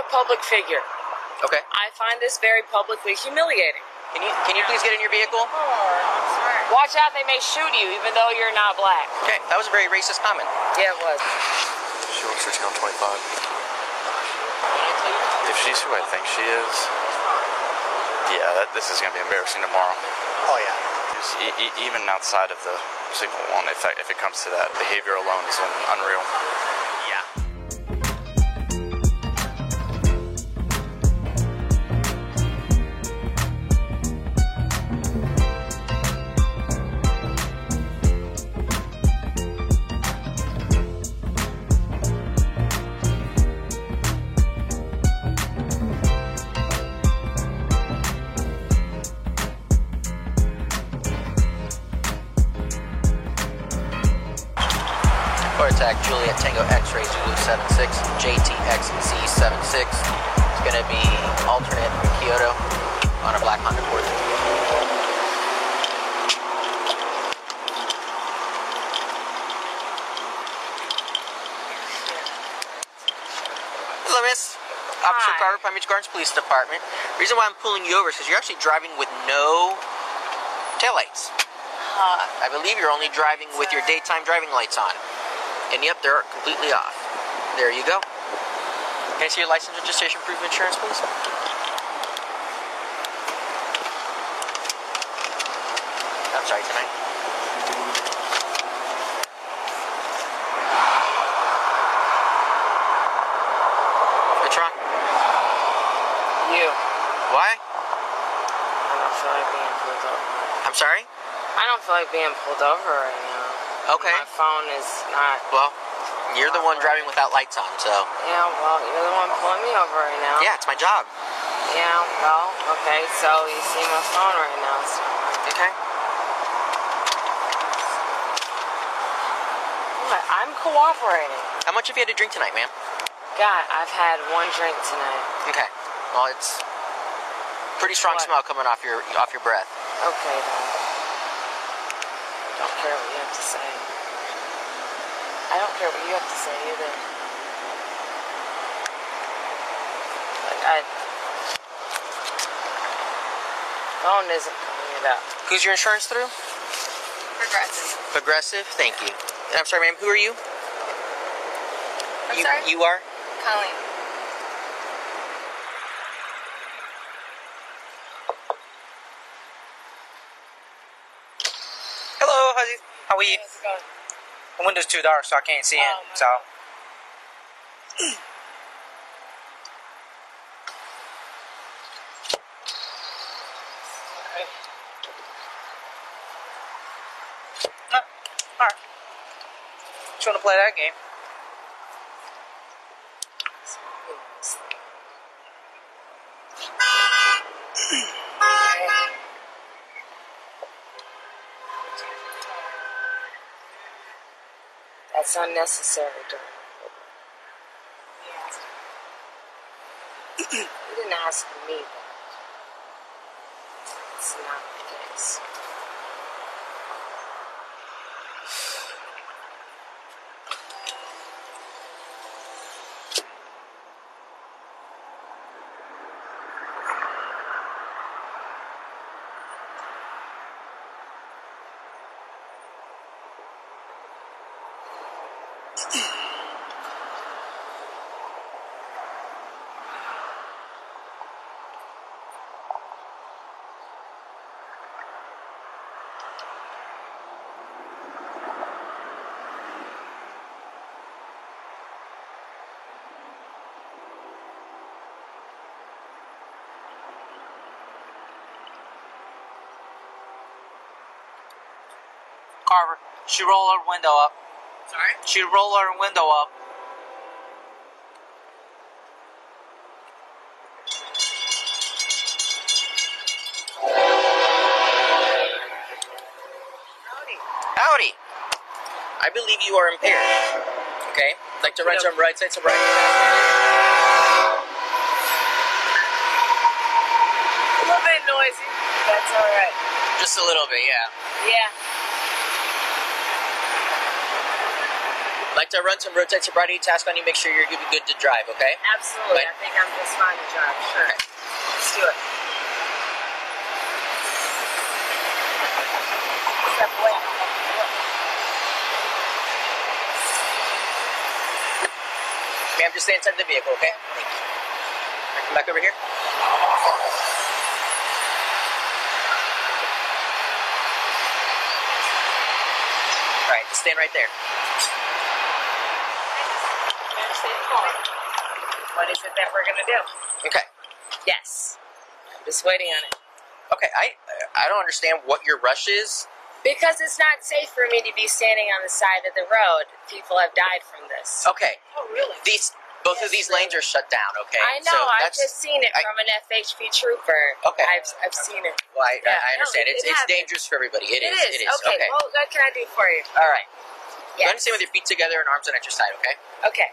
a public figure. Okay. I find this very publicly humiliating. Can you can you please get in your vehicle? Oh, Watch out, they may shoot you even though you're not black. Okay, that was a very racist comment. Yeah, it was. She works for Channel 25. If she's who I think she is, yeah, that, this is going to be embarrassing tomorrow. Oh yeah. E- e- even outside of the signal one, if, I, if it comes to that, behavior alone is unreal. I'm pulling you over is because you're actually driving with no taillights. I believe you're only driving with your daytime driving lights on. And yep, they're completely off. There you go. Can I see your license, registration, proof of insurance, please? I'm sorry, tonight. What's wrong? You. Why? I don't feel like being pulled over. I'm sorry? I don't feel like being pulled over right now. Okay. My phone is not. Well, you're the one driving without lights on, so. Yeah, well, you're the one pulling me over right now. Yeah, it's my job. Yeah, well, okay, so you see my phone right now. So. Okay. What? I'm cooperating. How much have you had to drink tonight, ma'am? God, I've had one drink tonight. Okay. Well, it's pretty strong What? smell coming off your off your breath. Okay, then. Don't care what you have to say. I don't care what you have to say either. Like, I. Phone isn't coming it up. Who's your insurance through? Progressive. Progressive. Thank you. And I'm sorry, ma'am. Who are you? I'm you, sorry? You are. Colleen. How are you? How's it going? The window's too dark, so I can't see in. Oh, my So, Okay. no, all right. Just want to play that game. That's unnecessary, Dawn. You didn't ask me. Carver, she roll her window up. Sorry? She roll her window up. Howdy. I believe you are impaired. Okay. Like to run some right side sobriety. A little bit noisy. That's alright. Just a little bit, yeah. Yeah. Like to run some roadside sobriety task on you. Make sure you're good, good to drive. Okay. Absolutely. I think I'm just fine to drive. Sure. Okay. Let's do it. Step away. Ma'am, just stay inside the vehicle. Okay. Thank you. Come back over here. All right, just stand right there. What is it that we're gonna do? Okay. Yes. I'm just waiting on it. Okay. I I don't understand what your rush is. Because it's not safe for me to be standing on the side of the road. People have died from this. Okay. Oh, really? These both of these lanes are shut down. Okay. I know. So I've just seen it I- from an FHP trooper. Okay. I've, I've seen it. Well, I, Yeah, I understand. no, it's it it's happens. dangerous for everybody. It is. It is. Okay. Well, what can I do for you? All right. Go Yes. ahead and stand with your feet together and arms on at your side. Okay. Okay.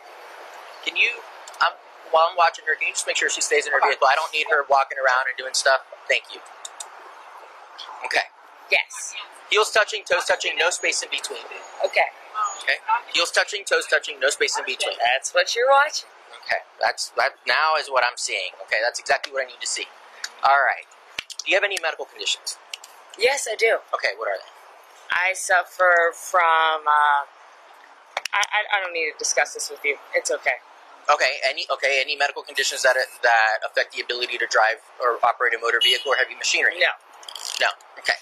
Can you, um, while I'm watching her, can you just make sure she stays in her vehicle? I don't need her walking around and doing stuff. Thank you. Okay. Yes. Heels touching, toes touching, no space in between. Okay. Okay. Heels touching, toes touching, no space in between. That's what you're watching. Okay. That's that. Now is what I'm seeing. Okay. That's exactly what I need to see. All right. Do you have any medical conditions? Yes, I do. Okay. What are they? I suffer from. Uh, I, I I don't need to discuss this with you. It's okay. Okay. Any okay? Any medical conditions that that affect the ability to drive or operate a motor vehicle or heavy machinery? No. No. Okay.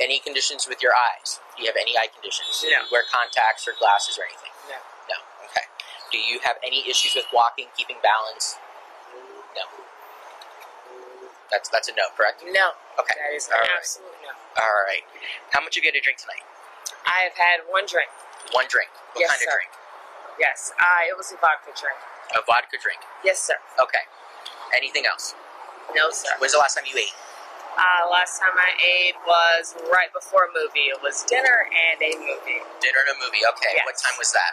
Any conditions with your eyes? Do you have any eye conditions? Do you wear contacts or glasses or anything? No. No. Okay. Do you have any issues with walking, keeping balance? No. That's that's a no, correct? No. Okay. That is All right. absolute no. All right. How much have you get to drink tonight? I have had one drink. One drink. What Yes, kind of sir. drink? Yes. Uh, it was a vodka drink. A vodka drink. Yes, sir. Okay. Anything else? No, sir. When's the last time you ate? Uh, last time I ate was right before a movie. It was dinner and a movie. Dinner and a movie. Okay. Yes. What time was that?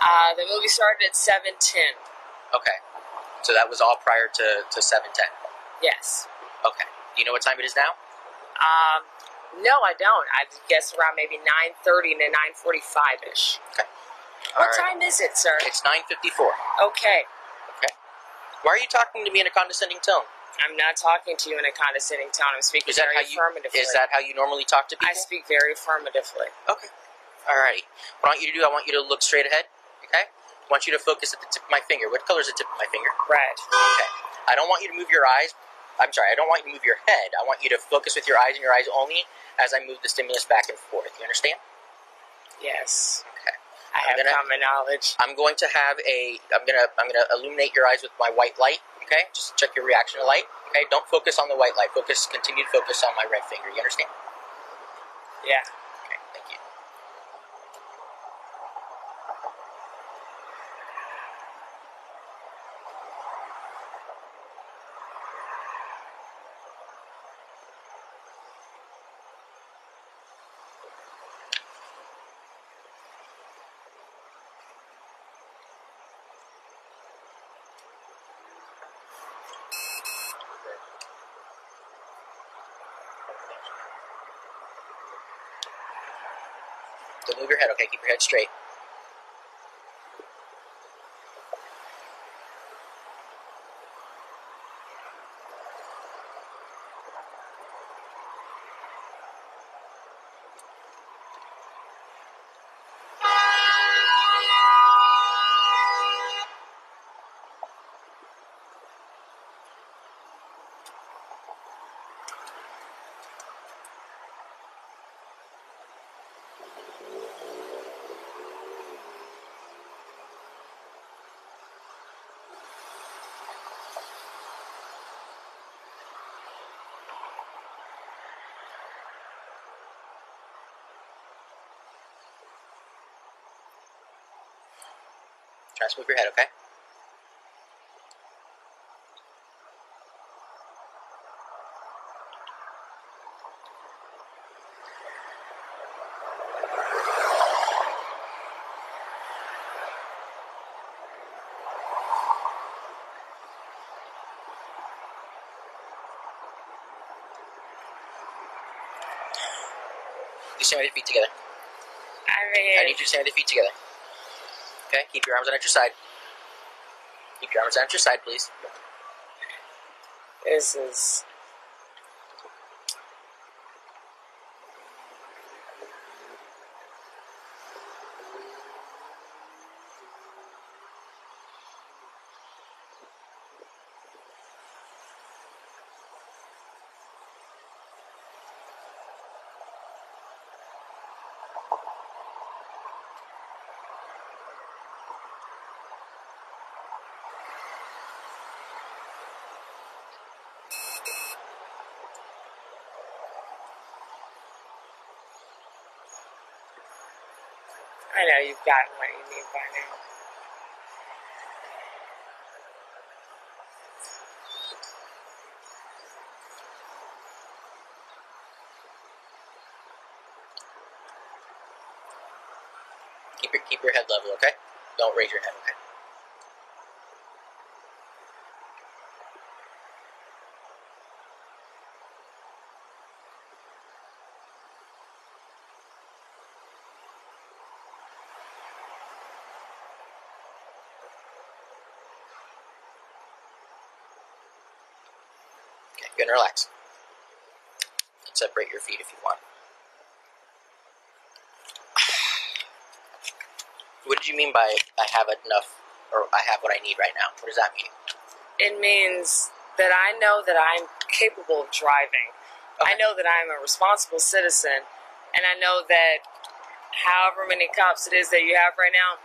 Uh, the movie started at seven ten. Okay. So that was all prior to, to 710. Yes. Okay. Do you know what time it is now? Um, no, I don't. I guess around maybe nine thirty to nine forty-five ish. All What right. time is it, sir? It's 954. Okay. Okay. Why are you talking to me in a condescending tone? I'm not talking to you in a condescending tone. I'm speaking Is that very how you affirmatively. is that how you normally talk to people? I speak very affirmatively. Okay. Alrighty. What I want you to do, I want you to look straight ahead. Okay? I want you to focus at the tip of my finger. What color is the tip of my finger? Red. Okay. I don't want you to move your eyes. I'm sorry, I don't want you to move your head. I want you to focus with your eyes and your eyes only as I move the stimulus back and forth. You understand? Yes. I have gonna- common knowledge. I'm going to have a I'm gonna I'm gonna illuminate your eyes with my white light. Okay? Just check your reaction to light. Okay? Don't focus on the white light. Focus continue to focus on my red finger. You understand? Yeah. Don't move your head, okay? Keep your head straight. Try to move your head, okay? You stand with your feet together. I mean, I need you to stand with your feet together. Okay, keep your arms down at your side. Keep your arms down at your side, please. This is. You've gotten what you need by now. Keep your keep your head level, okay? Don't raise your head, okay? Okay, good and relax. And separate your feet if you want. What did you mean by I have enough or I have what I need right now? What does that mean? It means that I know that I'm capable of driving. I know that I'm a responsible citizen, and I know that however many cops it is that you have right now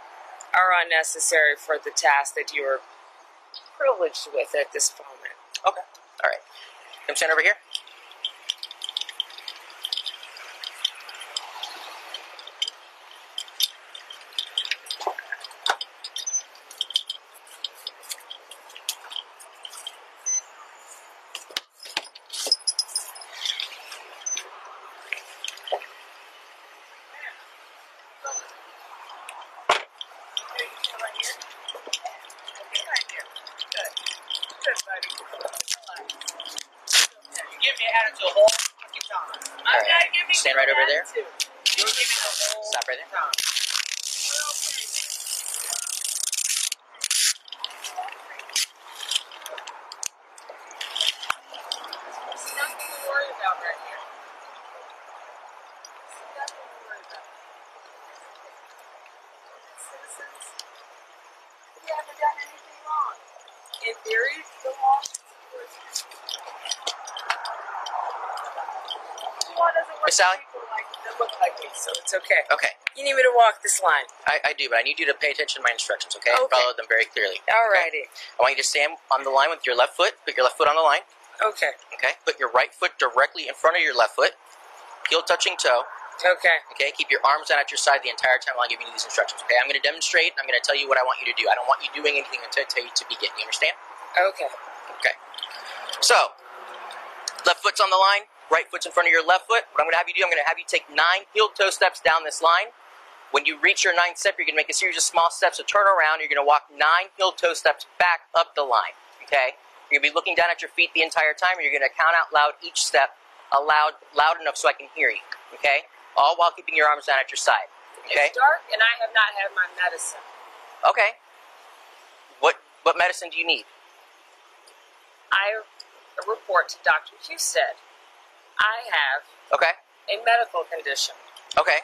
are unnecessary for the task that you are privileged with at this moment. Okay. All right. Come stand over here. You give me an attitude the whole fucking time. All right. Stand right over there. You give me the whole Stop right there. time. There's nothing to worry about right here. There's nothing to worry about. Citizens, we haven't done anything wrong. In theory, the law should support you. The law doesn't work Miss for Salley? like look like me, so it's okay. Okay. You need me to walk this line. I, I do, but I need you to pay attention to my instructions, okay? Okay. Follow them very clearly. Alrighty. I want you to stand on the line with your left foot. Put your left foot on the line. Okay. Okay. Put your right foot directly in front of your left foot. Heel touching toe. Okay. Okay. Keep your arms down at your side the entire time while I'm giving you these instructions. Okay. I'm going to demonstrate. I'm going to tell you what I want you to do. I don't want you doing anything until I tell you to begin. You understand? Okay. Okay. So, left foot's on the line. Right foot's in front of your left foot. What I'm going to have you do, I'm going to have you take nine heel toe steps down this line. When you reach your ninth step, you're going to make a series of small steps to turn around. You're going to walk nine heel toe steps back up the line. Okay? You're going to be looking down at your feet the entire time, and you're going to count out loud each step, aloud, loud enough so I can hear you. Okay? All while keeping your arms down at your side. Okay? It's dark, and I have not had my medicine. Okay. What what medicine do you need? I report to Dr. Husted. I have Okay. a medical condition. Okay.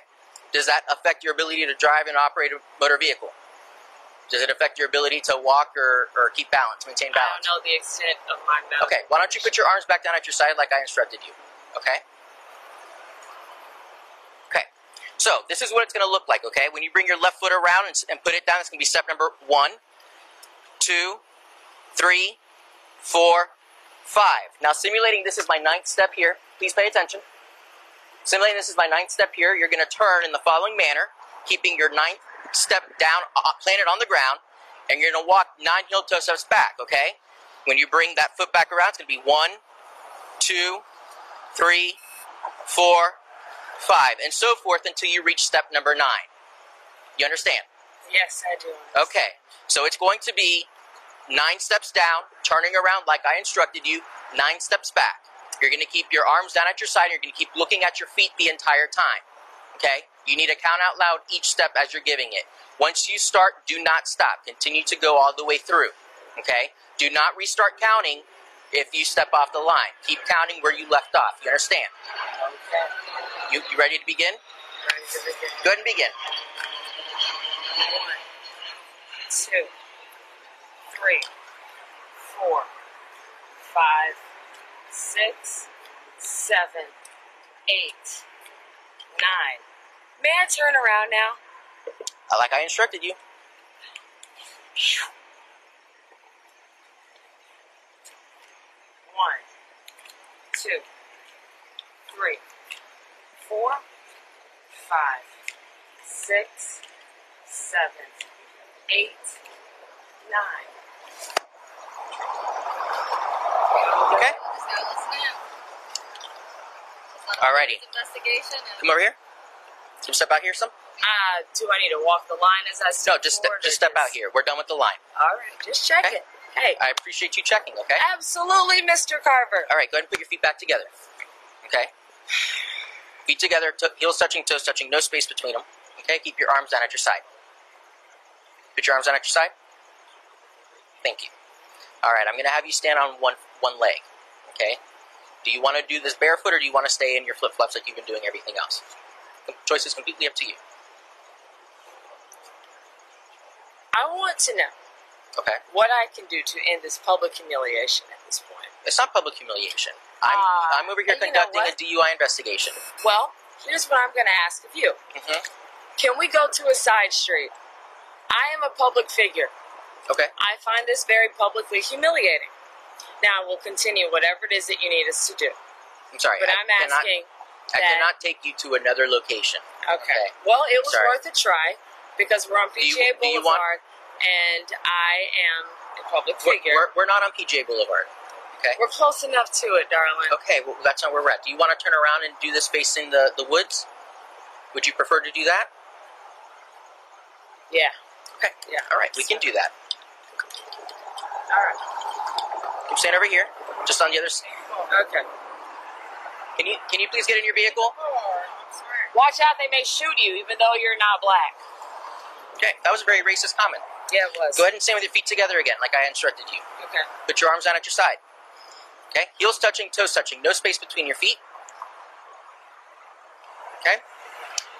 Does that affect your ability to drive and operate a motor vehicle? Does it affect your ability to walk or, or keep balance, maintain balance? I don't know the extent of my medical. Okay, why don't you put your arms back down at your side like I instructed you? Okay? Okay. So, this is what it's going to look like, okay? When you bring your left foot around and, and put it down, it's going to be step number one, two, three, four, five. Now, simulating this is my ninth step here. Please pay attention. Simulating this is my ninth step here. You're going to turn in the following manner, keeping your ninth step down, uh, planted on the ground, and you're going to walk nine heel toe steps back, okay? When you bring that foot back around, it's going to be one, two, three, four, five, and so forth until you reach step number nine. You understand? Yes, I do. Okay, so it's going to be nine steps down, turning around like I instructed you, nine steps back. You're going to keep your arms down at your side, and you're going to keep looking at your feet the entire time. Okay? You need to count out loud each step as you're giving it. Once you start, do not stop. Continue to go all the way through. Okay? Do not restart counting if you step off the line. Keep counting where you left off. You understand? Okay. You, you ready to begin? Ready to begin. Go ahead and begin. One, two, three, four, five, six, seven, eight, nine. May I turn around now? Like I instructed you. One, two, three, four, five, six, seven, eight, nine. Okay? Just gotta listen in. Let 'em Alrighty. Investigation Come over here. Come step out here some. Uh, do I need to walk the line as I No, step just step, just step out here. We're done with the line. All right, just check Okay. it. Hey, I appreciate you checking. Okay. absolutely, Mr. Carver. All right. Go ahead and put your feet back together. Okay. Feet together, to, heels touching, toes touching, no space between them. Okay. Keep your arms down at your side. Put your arms down at your side. Thank you. All right. I'm going to have you stand on one one leg. Okay. Do you want to do this barefoot or do you want to stay in your flip flops like you've been doing everything else? The choice is completely up to you. I want to know Okay. what I can do to end this public humiliation at this point. It's not public humiliation. I'm Ah, I'm over here and you know conducting a? DUI investigation. Well, here's what I'm going to ask of you. mm-hmm. Can we go to a side street? I am a public figure. Okay. I find this very publicly humiliating. Now, we'll continue whatever it is that you need us to do. I'm sorry. But I I'm cannot- asking I cannot take you to another location. Okay. Okay. Well, it was Sorry. worth a try because we're on PGA you Boulevard and I am a public We're, figure. we're, we're not on PGA Boulevard. Okay. We're close enough to it, darling. Okay, well, that's not where we're at. Do you want to turn around and do this facing the, the woods? Would you prefer to do that? Yeah. Okay. Yeah. All right, we can do that. All right. Come stand over here, just on the other side. Okay. Can you can you please get in your vehicle? Oh, Watch out, they may shoot you even though you're not black. Okay, that was a very racist comment. Yeah, it was. Go ahead and stand with your feet together again, like I instructed you. Okay. Put your arms down at your side. Okay, heels touching, toes touching, no space between your feet. Okay,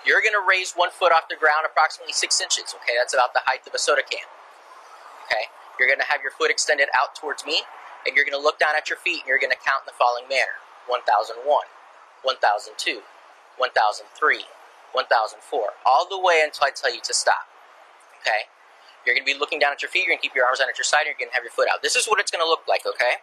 you're going to raise one foot off the ground approximately six inches. Okay, that's about the height of a soda can. Okay, you're going to have your foot extended out towards me, and you're going to look down at your feet, and you're going to count in the following manner 1001, 1002, 1003, 1004, all the way until I tell you to stop. Okay? You're going to be looking down at your feet. You're going to keep your arms down at your side. And you're going to have your foot out. This is what it's going to look like. Okay?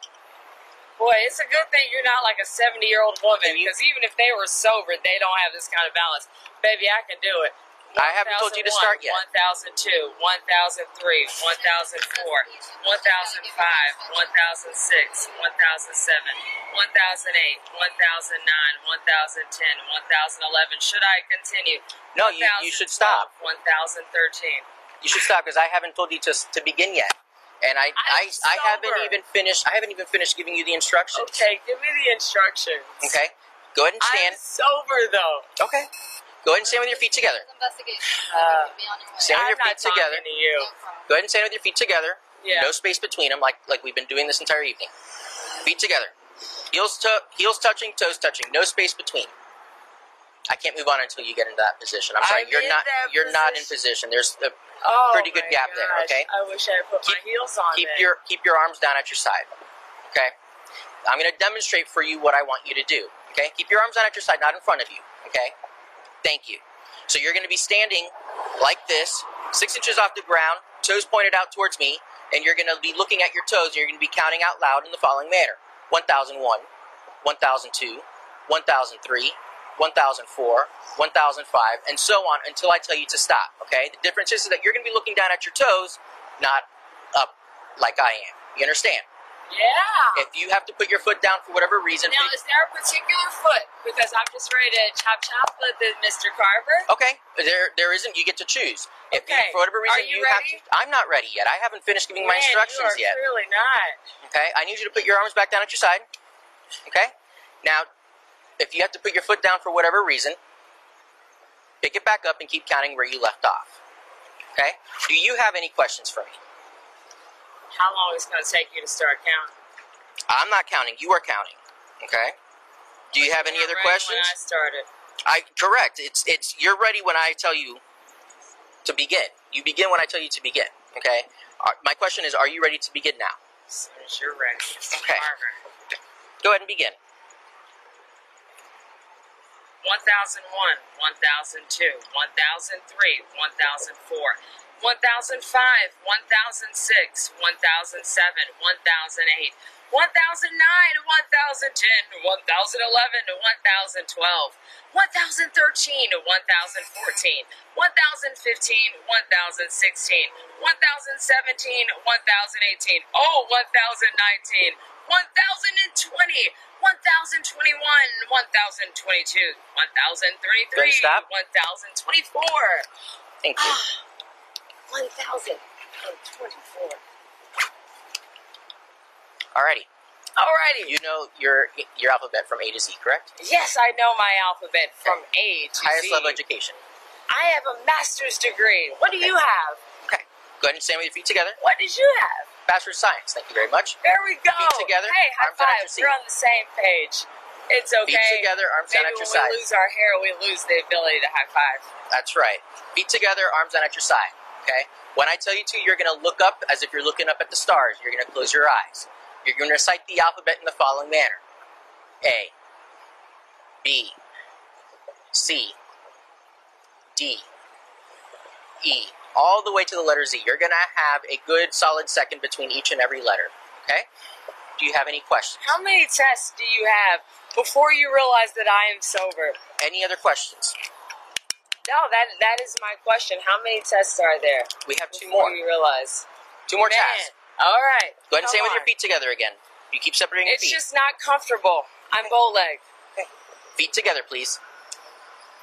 Boy, it's a good thing you're not like a 70 year old woman because even if they were sober, they don't have this kind of balance. Baby, I can do it. I haven't told you to start yet. 1002, 1003, 1004, 1005, 1006, 1007, 1008, 1009, 1010, 1011. Should I continue? No, you, you should stop. 1013. You should stop because I haven't told you to, to begin yet. And I, I, I'm haven't even finished. I haven't even finished giving you the instructions. Okay, give me the instructions. Okay? Go ahead and stand. I'm sober though. Okay. Go ahead and stand with your feet together. Uh, Be on your way. Stand with your feet together. to you. Go ahead and stand with your feet together. Yeah. No space between them, like like we've been doing this entire evening. Feet together. Heels to heels touching, toes touching. No space between. I can't move on until you get into that position. I'm sorry, I'm you're not you're not in position. There's a, Oh, Pretty good my gap there, okay? I wish I had put my heels on. keep then. your keep your arms down at your side. Okay? I'm going to demonstrate for you what I want you to do. Okay? Keep your arms down at your side, not in front of you. Okay? Thank you. So you're going to be standing like this, six inches off the ground, toes pointed out towards me, and you're going to be looking at your toes. And you're going to be counting out loud in the following manner: 1001, 1002, 1003. 1004, 1005, and so on until I tell you to stop. Okay? The difference is that you're going to be looking down at your toes, not up like I am. You understand? Yeah. If you have to put your foot down for whatever reason, Now, is there a particular foot? Because I'm just ready to chop chop with the Mr. Carver. okay, there there isn't. You get to choose. If you, Okay. for whatever reason Are you have ready? to, I'm not ready yet. I haven't finished giving my Man, instructions you are yet. Clearly not. Okay, I need you to put your arms back down at your side. Okay, now if you have to put your foot down for whatever reason, pick it back up and keep counting where you left off. Okay? Do you have any questions for me? How long is it going to take you to start counting? I'm not counting. You are counting. Okay? Do you have any other ready questions? When I started. I correct. It's it's you're ready when I tell you to begin. You begin when I tell you to begin. Okay. Uh, my question is, are you ready to begin now? As soon as you're ready. Okay. Go ahead and begin. 1001, 1002, 1003, 1004, 1005, 1006, 1007, 1008, 1009, 1010, 1011, 1012, 1013, 1014, 1015, 1016, 1017, 1018, oh, 1019, 1020, 1021, 1022, 1033, Good, stop. 1024, Thank you. 1024. Alrighty. Alrighty. You know your your alphabet from A to Z, correct? yes, I know my alphabet from A to Z. Highest Z. level education. I have a master's degree. What do you have? Okay. Go ahead and stand with your feet together. What did you have? Bachelor of Science. Thank you very much. There we go. Feet together, Hey, high arms five. We're on the same page. It's okay. Feet together, arms down at your when side. we lose our hair, we lose the ability to high five. That's right. Feet together, arms down at your side. Okay? When I tell you to, you're going to look up as if you're looking up at the stars. You're going to close your eyes. You're going to recite the alphabet in the following manner A, B, C, D, E, all the way to the letter Z. You're going to have a good solid second between each and every letter. Okay? Do you have any questions? How many tests do you have before you realize that I am sober? Any other questions? No, that that is my question. How many tests are there? We have two more. you realize. Two more Man. tasks. All right. Go ahead and stand with your feet together again. You keep separating your It's feet. just not comfortable. I'm bow leg. Feet together, please.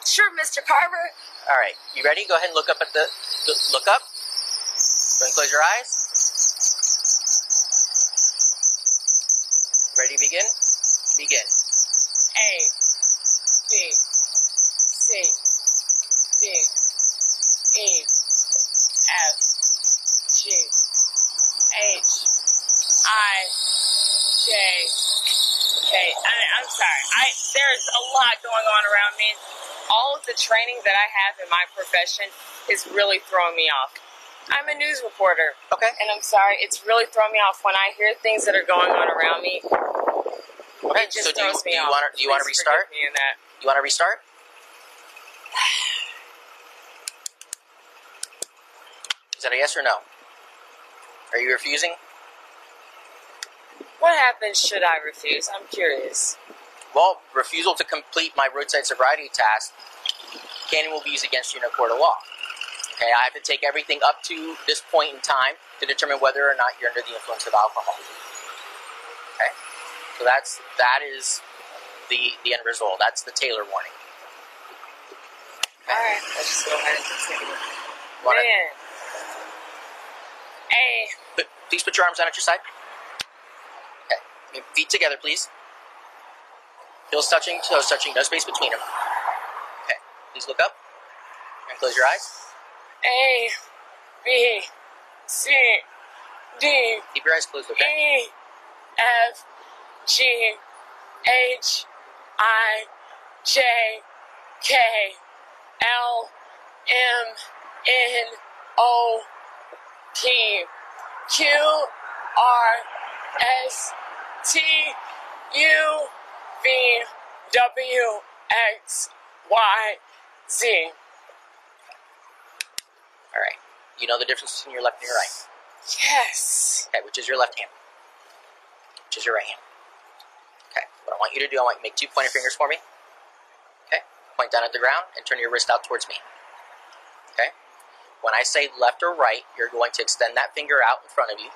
Sure, Mr. Carver. All right, you ready? Go ahead and look up at the look up. Go and close your eyes. Ready to begin? Begin. A, B, C, D, E, F, G, H, I, J, K. Sorry. I there's a lot going on around me. All of the training that I have in my profession is really throwing me off. I'm a news reporter, Okay. and I'm sorry, it's really throwing me off when I hear things that are going on around me. Okay. It just So do you throws do you off. want to do you want to restart? Me in that. You want to restart? Is that a yes or no? Are you refusing? What happens should I refuse? I'm curious. Well, refusal to complete my roadside sobriety task, canon will be used against you in a court of law. Okay, I have to take everything up to this point in time to determine whether or not you're under the influence of alcohol. Okay, so that's that is the the end result. That's the Taylor warning. All right, let's just go ahead and continue. Wanna- Man. Put- please put your arms down at your side. Okay, feet together, please. Heels touching, toes touching, no space between them. Okay, please look up and close your eyes. A, B, C, D, Keep your eyes closed, okay? E, F, G, H, I, J, K, L, M, N, O, P, Q, R, S, T, U, V, W, X, Y, Z. All right. You know the difference between your left and your right. Yes. Okay, which is your left hand? Which is your right hand? Okay, what I want you to do, I want you to make two pointer fingers for me. Okay, point down at the ground and turn your wrist out towards me. Okay, when I say left or right, you're going to extend that finger out in front of you.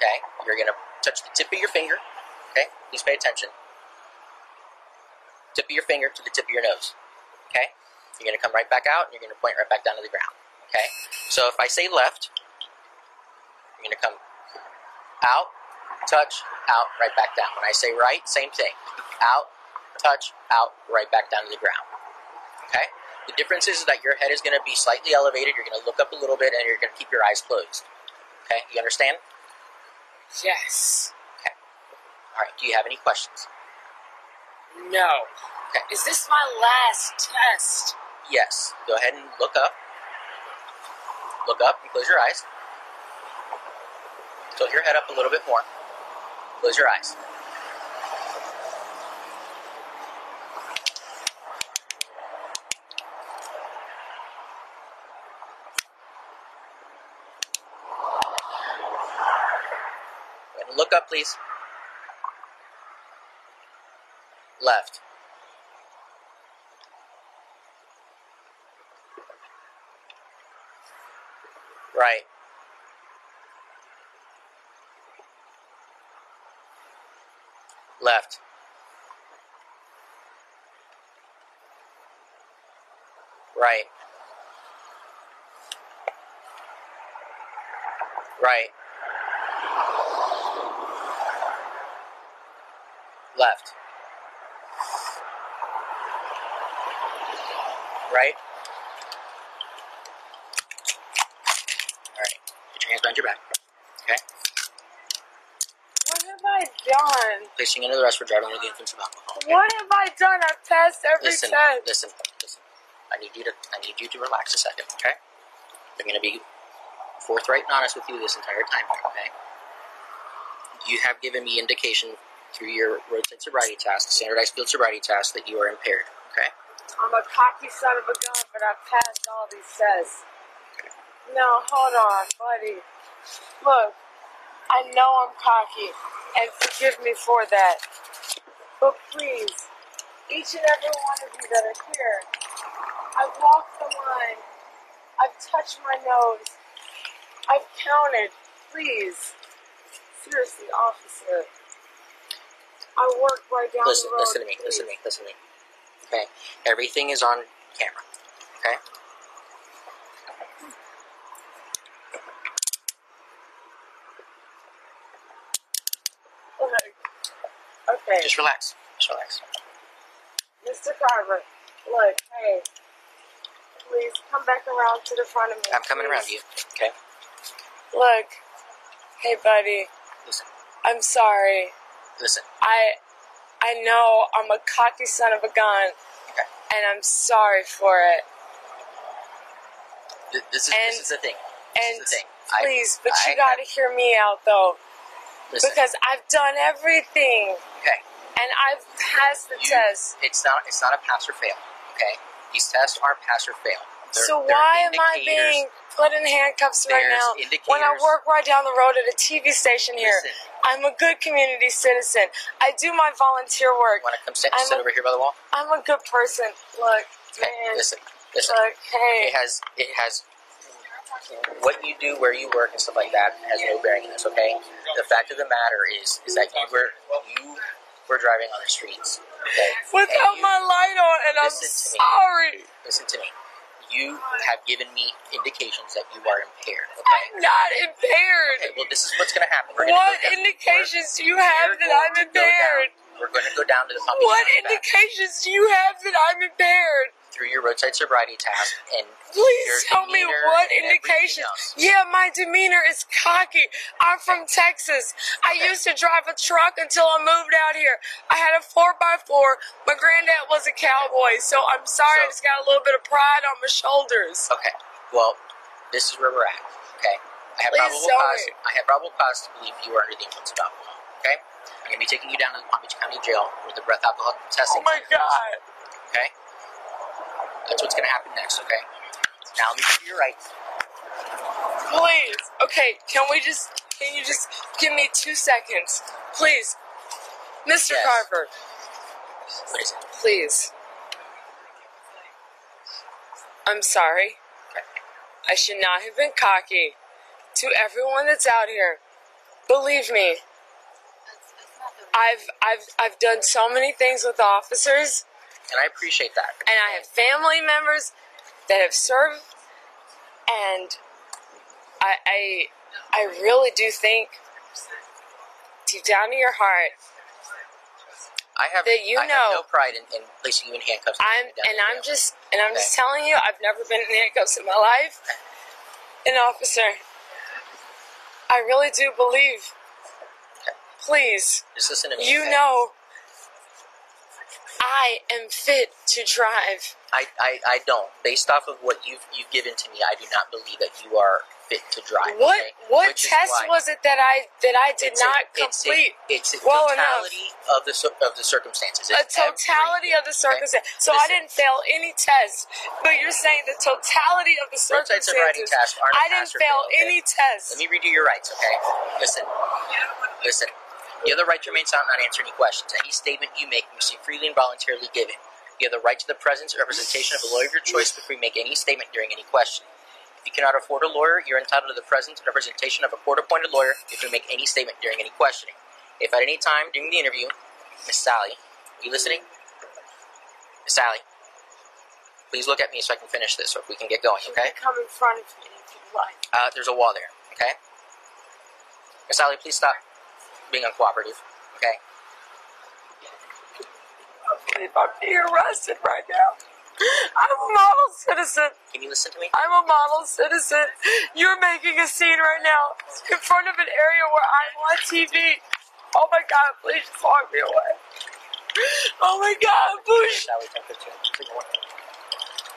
Okay, you're going to touch the tip of your finger. Okay, please pay attention. Tip of your finger to the tip of your nose. Okay, you're going to come right back out and you're going to point right back down to the ground. Okay, so if I say left, you're going to come out, touch, out, right back down. When I say right, same thing. Out, touch, out, right back down to the ground. Okay? The difference is that your head is going to be slightly elevated. You're going to look up a little bit, and you're going to keep your eyes closed. Okay, you understand? Yes. Okay. All right. Do you have any questions? No. Okay. Is this my last test? Yes. Go ahead and look up. Look up and close your eyes. Tilt your head up a little bit more. Close your eyes. Go ahead and look up, please. Left. Right. Left. Right. Right. Left. Right. All right. Put your hands behind your back. Okay. What have I done? Placing under the rest for driving under the influence of alcohol. Okay? What have I done? I've passed every Listen, test. listen, listen. I need you to I need you to relax a second, okay? I'm gonna be forthright and honest with you this entire time here, okay? You have given me indication through your roadside sobriety test, standardized field sobriety test, that you are impaired? I'm a cocky son of a gun, but I've passed all these tests. No, hold on, buddy. Look, I know I'm cocky, and forgive me for that. But please, each and every one of you that are here, I've walked the line. I've touched my nose. I've counted. Please. Seriously, officer. I work right down Listen, the road. listen to me, listen to me, listen to me. Okay? Everything is on camera. Okay? Okay. Okay. Just relax. Just relax. Mr. Carver, look, hey, please come back around to the front of me. I'm coming around please. you. Okay? Look, hey, buddy, Listen. I'm sorry. Listen. I, I know I'm a cocky son of a gun, Okay. and I'm sorry for it. Th- This is And- this is the thing. This And is the thing. I- please, but I you gotta hear me out though, Listen. because I've done everything, okay. and I've passed the You- test. It's not. It's not a pass or fail. Okay. These tests aren't pass or fail. They're- so why am I being put in handcuffs right now when I work right down the road at a TV station here? Listen. I'm a good community citizen. I do my volunteer work. Want to come sit, sit a- over here by the wall? I'm a good person. Look, man. Listen. Listen. Look, hey. It has. It has. What you do, where you work, and stuff like that has no bearing in this. Okay. The fact of the matter is, is that you were you were driving on the streets. Okay. Without you- my light on, and I'm to me. sorry. listen to me. You have given me indications that you are impaired. Okay. I'm not impaired. Okay, well, this is what's going to happen. What go indications do you have that I'm impaired? down- We're going to go down to the Beach What County back indications do you have that I'm impaired? Through your roadside sobriety test and Please tell me what indications. Yeah, my demeanor is cocky. I'm from Texas. I used to drive a truck until I moved out here. I had a 4x4. My granddad was a cowboy, so I'm sorry I just got a little bit of pride on my shoulders. Okay. Well, this is where we're at. Okay. I have Please probable cause. me. I have probable cause to believe you are under the influence of alcohol. Okay. I'm going to be taking you down to the Palm Beach County Jail where the breath alcohol testing. Oh my god. Okay. That's what's going to happen next. Okay. Now let me give you your rights. Please. Okay, can we just can you just give me two seconds? Please. Mr. Yes. Carver, What is it? please. I'm sorry. I should not have been cocky. To everyone that's out here, believe me, That's, that's not the I've I've I've done so many things with officers, And I appreciate that. and I have family members that have served, and I I I really do think deep down in your heart, I have that you I have know- no pride in, in placing you in handcuffs. I'm taking you down and I'm just and I'm just telling you, I've never been in handcuffs in my life. An officer, I really do believe. Please, just listen to me. you okay? know, I am fit to drive. I, I, I don't. Based off of what you've you've given to me, I do not believe that you are fit to drive. What okay? what Which test was it that I that I did it's a- not it's a- complete? It's a, well enough. totality of the of the circumstances. a It's totality of the everything, okay? circumstances. So I didn't fail any test, but you're saying the totality of the Roadside circumstances. sobriety tests aren't a I didn't fail fail, okay? any test. Let me redo your rights, okay? Listen. Listen. You have the right to remain silent and not answer any questions. Any statement you make must be freely and voluntarily given. You have the right to the presence or representation of a lawyer of your choice before you make any statement during any question. If you cannot afford a lawyer, you're entitled to the presence and representation of a court-appointed lawyer if you make any statement during any questioning. If at any time during the interview, Miss Salley, are you listening? Miss Salley, please look at me so I can finish this, or if we can get going, okay? Come in front of me if you like. Uh, there's a wall there, okay? Miss Salley, please stop being uncooperative, okay? I believe I'm being arrested right now. I'm a model citizen. Can you listen to me? I'm a model citizen. You're making a scene right now in front of an area where I'm on TV. Oh my God, please just walk me away. Oh my God, please. Salley, 1015. Please, one.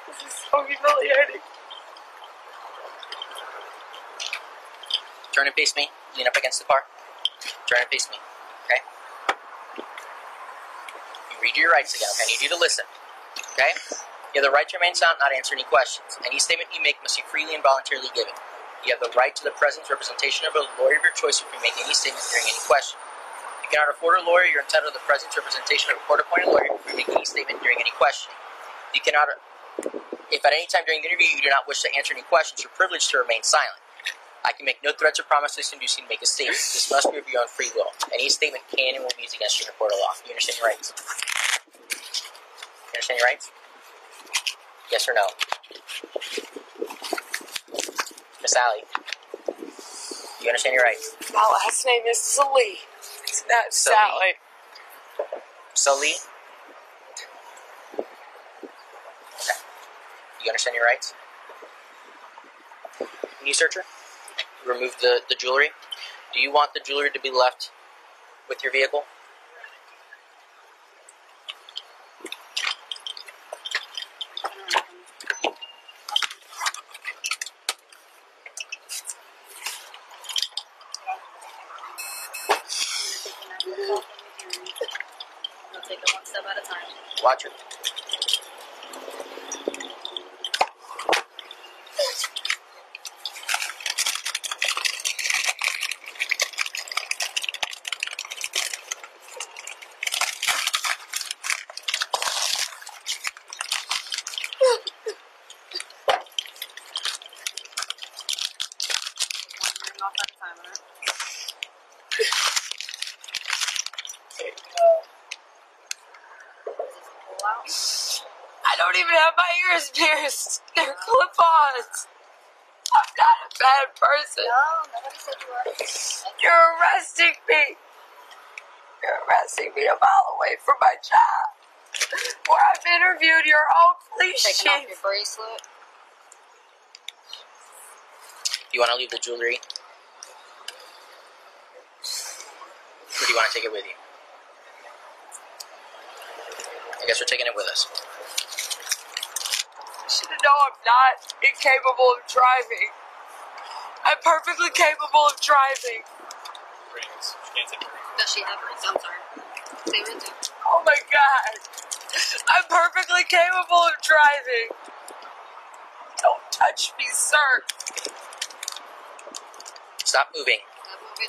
This is so humiliating. Turn and face me. Lean up against the car. Turn and face me, okay? You read your rights again, okay? I need you to listen, okay? You have the right to remain silent, not answer any questions. Any statement you make must be freely and voluntarily given. You have the right to the presence representation of a lawyer of your choice if you make any statement during any question. If you cannot afford a lawyer, you're entitled to the presence representation of a court-appointed lawyer if you make any statement during any question. You cannot, if at any time during the interview you do not wish to answer any questions, you're privileged to remain silent. I can make no threats or promises to induce you to make a statement. This must be of your own free will. Any statement can and will be used against you in a court of law. You understand your rights? You understand your rights? Yes or no? Miss Allie, you understand your rights? My last name is Salley. It's not Sally. Sally. Sully? Okay. You understand your rights? Can you search her? Remove the, the jewelry. Do you want the jewelry to be left with your vehicle? We'll take it one step at a time. Watch her. Ring off at a time, alright? Pull out. I don't even have my ears pierced. They're clip-ons. I'm not a bad person. No, nobody said you were. You're arresting me. You're arresting me a mile away from my job. Where I've interviewed your own police Taking off your bracelet. Do you want to leave the jewelry? Or do you want to take it with you? I guess we're taking it with us. You should know I'm not incapable of driving. I'm perfectly capable of driving. Rings. She can't take rings. Does she have rings? I'm sorry. Say rings. Oh my god. I'm perfectly capable of driving. Don't touch me, sir. Stop moving.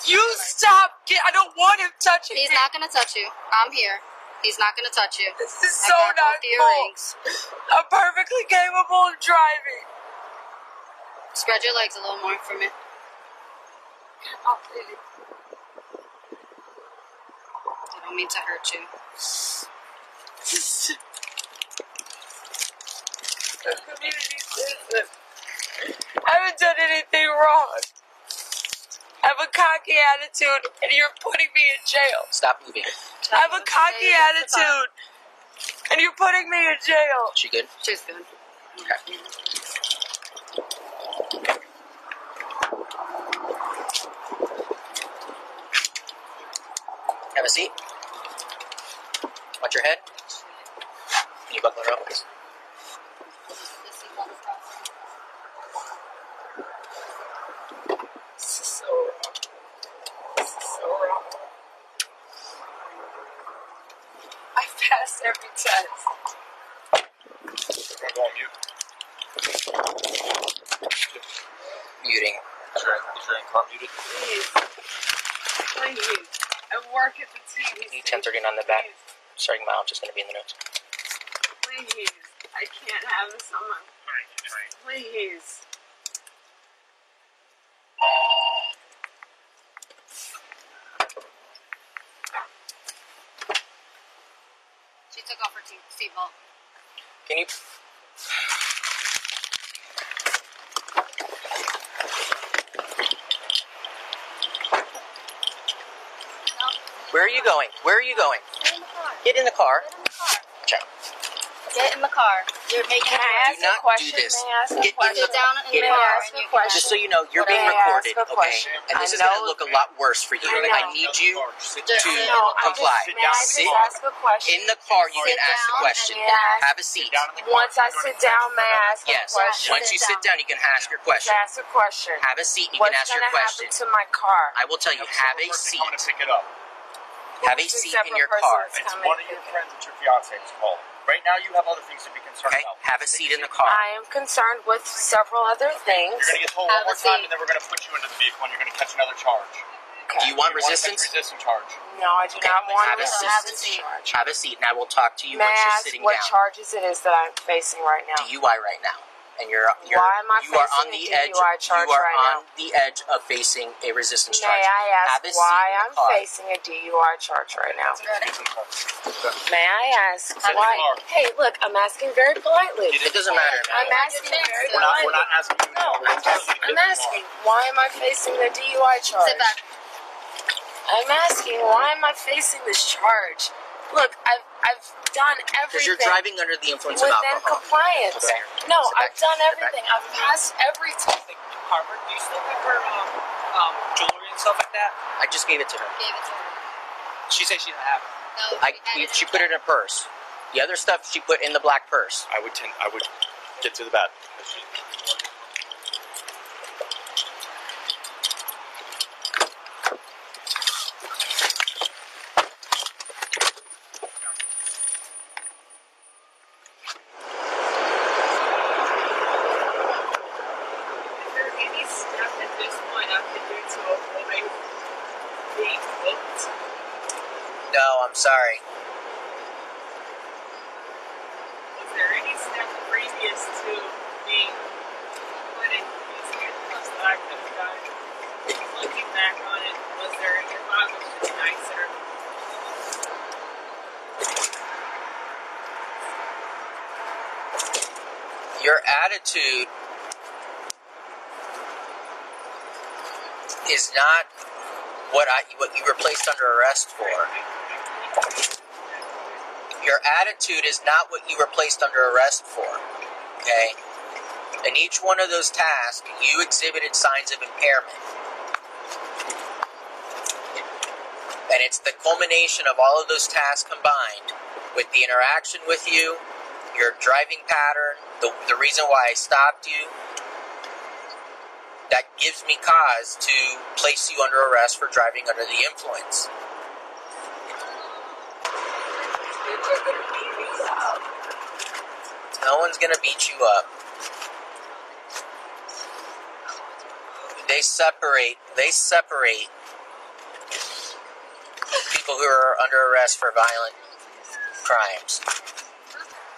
You stop. Get, I don't want him touching me. He's me. not gonna touch you. I'm here. He's not gonna touch you. This is I so not cool. I'm perfectly capable of driving. Spread your legs a little more for me. Oh, please. I don't mean to hurt you. The community citizen. I haven't done anything wrong. I I have a cocky attitude, and you're putting me in jail. Stop moving. I have a cocky Stay at the car. attitude, and you're putting me in jail. She good? She's good. Okay. Have a seat. Watch your head. Can you buckle her up, please? This seatbelt is crossing. This is so wrong. This is so wrong. I passed every test. We're going mute. Muting. Is your, is your car muted? Please. Please. I work at the TV. 1039 on the back. Starting mileage is going to be in the notes. Please. I can't have this on my. Please. She took off her seatbelt. Can you? Where are you going? Where are you going? Get in the car. Get in the car. Get in the car. Check. Get in the car. You're making Can I ask Do not a question? do this. May I ask a Get in question? Sit down in the in the car. car. and you Question. Just so you know, you're being I ask recorded, a okay? question? And this I is going to know- look a lot worse for you. I I, know. need you Just to No, I comply. just, may I just Sit ask a question? in the car. You Sit can ask the down question. and ask. Have a seat. Once I sit down, may I ask Yes. a question? Once you sit down, you can ask your question. Ask a question. Have a seat. and You What's can ask your gonna question. happen to my car? I will tell you. Have a seat. Coming to pick it up. Have a seat in your car. It's coming one of your friends that your fiance is calling. Right now, you have other things to be concerned Okay. about. Have a seat in the car. I am concerned with several other things. You're gonna get told Have one more a time, seat. and then we're gonna put you into the vehicle, and you're gonna catch another charge. Do you want You wanna resistance? resistance charge. No, I do Okay, not want have a a. Have a resistance seat. charge. Have a seat, and I will talk to you May once you're ask sitting what down. charges it is that I'm facing right now? DUI right now, and you're you're Why am I you are facing on a the DUI edge. charge you are right on now? the edge of facing a resistance May charge. I ask Have a seat why in I'm car. facing a DUI charge right now? May I ask Sit in the why? Hey, look, I'm asking very politely. It doesn't matter. I'm asking very We're not, we're not asking you. No, I'm just, you to get I'm in the car. asking why am I facing the DUI charge? Sit back. I'm asking why am I facing this charge? Look, I've I've done everything. Because you're driving under the influence of within alcohol. compliance. Okay. No, Sit. I've done everything. I've passed everything. Harvard, do you still give her um, um, jewelry and stuff like that? I just gave it to her. Gave it to her. She said she didn't have it. No, I, we she put it in a purse. The other stuff she put in the black purse. I would tend, I would get to the bed. Is there any step at this point I can do to avoid being booked? No, I'm sorry. Was there any step previous to being put in these handcuffs that I could have done? Looking back on it, was there any if I was just nicer? Your attitude is not what I what you were placed under arrest for. Your attitude is not what you were placed under arrest for. Okay? In each one of those tasks, you exhibited signs of impairment. And it's the culmination of all of those tasks combined with the interaction with you, your driving pattern, the, the reason why I stopped you, that gives me cause to place you under arrest for driving under the influence. No one's gonna beat you up. They separate. They separate people who are under arrest for violent crimes.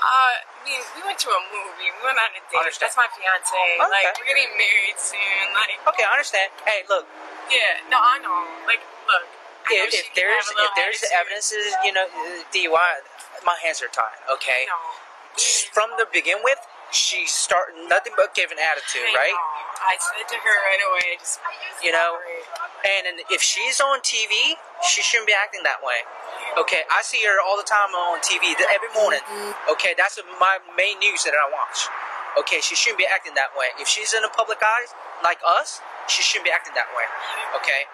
Uh, Mean, we went to a movie. We went on a date. Understand. That's my fiance. Like, we're getting married soon. Like, Okay, I understand. Hey, look, yeah, no, I know. Like, look. Know if, there's if there's evidences, you know, DUI, my hands are tied. Okay, No. from the begin with, she started nothing but giving attitude, I right? know. I said to her right away, just You know, separate. And if she's on TV, she shouldn't be acting that way. Okay, I see her all the time on TV every morning. Mm-hmm. Okay, that's my main news that I watch. Okay, she shouldn't be acting that way. If she's in the public eyes, like us, she shouldn't be acting that way. Okay,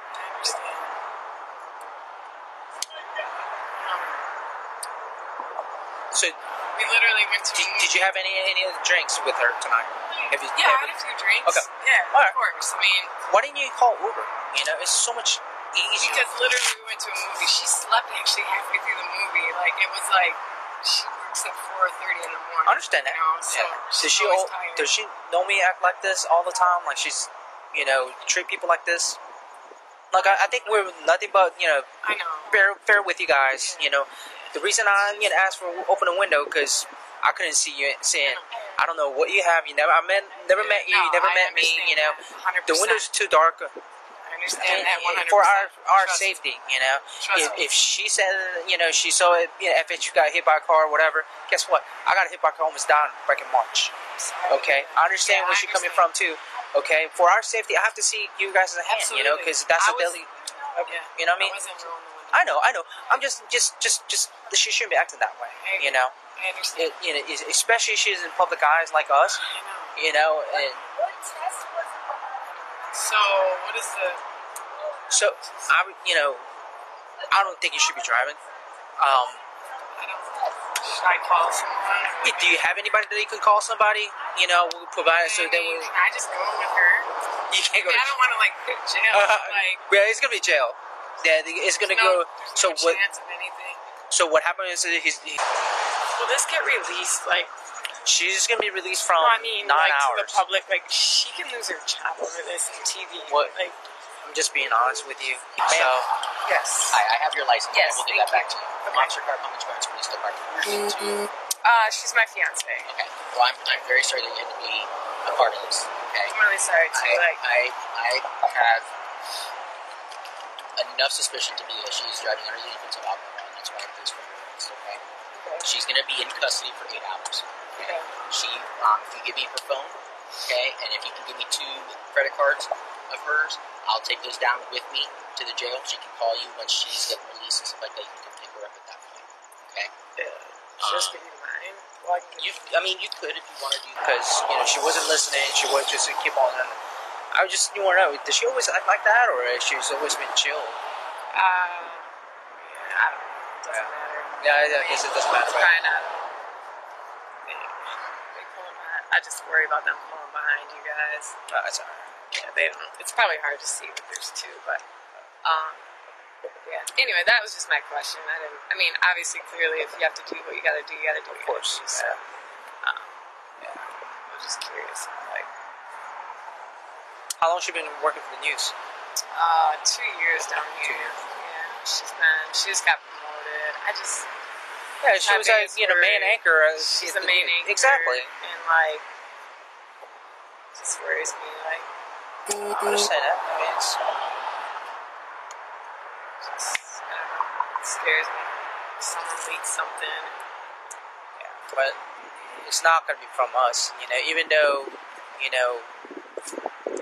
so We literally went to. did, did you have any any other drinks with her tonight? Have you, Yeah, I had a you- few drinks. Okay. Yeah, All right. of course. I mean, why didn't you call Uber? You know, it's so much easier. because literally we went to a movie. She slept actually halfway through the movie. Like it was like she works at four thirty in the morning. I understand that. You know, so Yeah. Does she always al- tired. does she know me act like this all the time? Like she's, you know, treat people like this. Like I, I think we're nothing but you know I know. fair fair with you guys. You know, the reason I you know asked for open a window because I couldn't see you saying I don't know what you have. You never I met never met you. No, you never I met me. You know, understand that, the window's too dark. I understand that one hundred for our our Trust me. safety, you know. If, if she said, you know, she saw it, you know, if FH got hit by a car or whatever, guess what? I got to hit by a car, almost died back in March. Okay, I understand Yeah, where I she's coming from too. Okay, for our safety, I have to see you guys' as a hand, you know, because that's I a was- daily. Yeah. You know what I mean? wasn't rolling the window. I know, I know. I'm just, just, just, just. She shouldn't be acting that way. You know, I understand. it, you know, es- especially she's in public eyes like us. I know. You know, and What test was it? So what is the? So I, would- you know, I don't think you should be driving. Um, I don't. Should I call someone? do you have anybody that you can call somebody? You know, we'll provide so I that we, can I just go with her? you can't I, go. mean, I don't want to like go to jail. uh, like yeah, it's gonna be jail. Yeah, it's gonna no, go. So no what? chance. So what happened is that he's, he, Will this get released? Like, she's gonna be released from I mean, nine like to the public, like she can lose her job over this on TV. What? Like, I'm just being honest with you. So yes. I, I have your license. Yes, We'll give that back you. to you. Okay. Monster Car Palm Insurance Police Department. Uh, she's my fiance. Okay. Well, I'm, I'm very sorry that you had to be a part of this. Okay. I'm really sorry too. I, like, I, I have enough suspicion to believe that she's driving under the influence of alcohol, and that's why I placed her arrest. Okay. She's going to be in custody for eight hours. Okay. She, um, if you give me her phone, okay, and if you can give me two credit cards of hers, I'll take those down with me to the jail. She can call you once she's getting released and stuff like that. You can pick her up at that point. Okay. just Um, give me mine. Like, You, I mean, you could if you wanted to, because you know she wasn't listening. She was just uh, keep on. I would just you want to know, does she always act like that, or has she always been chill? uh, yeah, I don't know. Doesn't Yeah. matter. Yeah, I guess it doesn't matter. It's Right? kind of. They pulling behind. I just worry about them pulling behind you guys. Uh, that's all right. Yeah, they don't. It's probably hard to see, but there's two. But um, yeah. Anyway, that was just my question. I didn't. I mean, obviously, clearly, if you have to do what you got to do, you got to do. It. Of course. Do, so, um, yeah. I was just curious. Like, How long she been working for the news? uh, two years down here. Two years. Yeah, she's been. She just got promoted. I just. Yeah, she was a you know main anchor. She's the main anchor. Exactly. And like, just worries me. Like, I understand that. I mean, it's, just. It scares me. If someone leaks something. but it's not going to be from us. You know, even though you know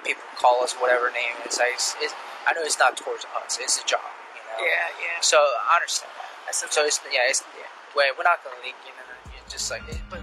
people call us whatever name it's like. It's, it's, I know it's not towards us. It's a job. You know. Yeah, yeah. So I understand that. So it's yeah, it's yeah. Wait, we're not going to leak. You know, just like. It, but